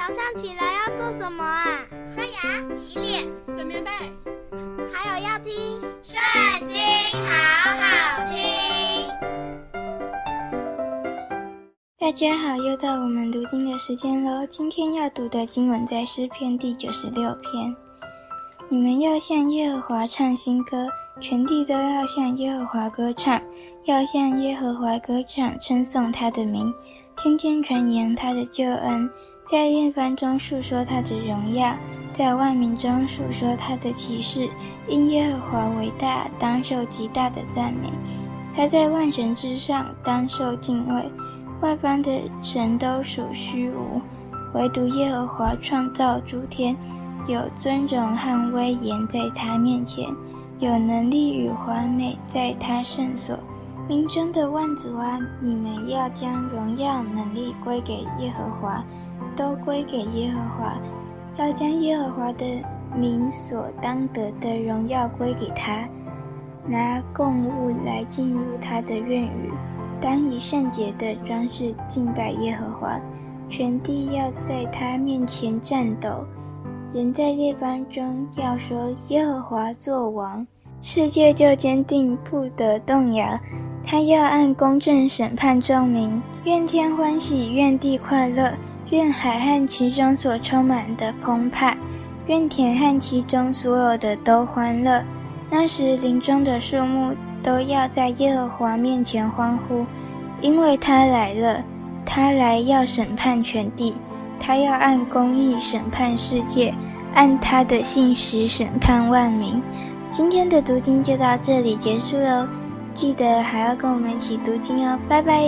早上起来要做什么啊？刷牙、洗脸、整棉被，还有要听《圣经》，好好听。大家好，又到我们读经的时间喽。今天要读的经文在诗篇第九十六篇。你们要向耶和华唱新歌，全地都要向耶和华歌唱，要向耶和华歌唱，称颂他的名。天天传扬他的救恩，在列邦中述说他的荣耀，在万民中述说他的奇事。因耶和华为大，当受极大的赞美。他在万神之上，当受敬畏。外邦的神都属虚无，唯独耶和华创造诸天，有尊荣和威严在他面前，有能力与华美在他圣所。民中的万族啊，你们要将荣耀能力归给耶和华，都归给耶和华，要将耶和华的名所当得的荣耀归给他，拿供物来进入他的院宇，当以圣洁的装饰敬拜耶和华，全地要在他面前颤抖，人在列邦中要说耶和华作王，世界就坚定不得动摇。他要按公正审判众民，愿天欢喜，愿地快乐，愿海和其中所充满的澎湃，愿田和其中所有的都欢乐。那时林中的树木都要在耶和华面前欢呼，因为他来了，他来要审判全地，他要按公义审判世界，按他的信实审判万民。今天的读经就到这里结束喽。记得还要跟我们一起读经哦，拜拜。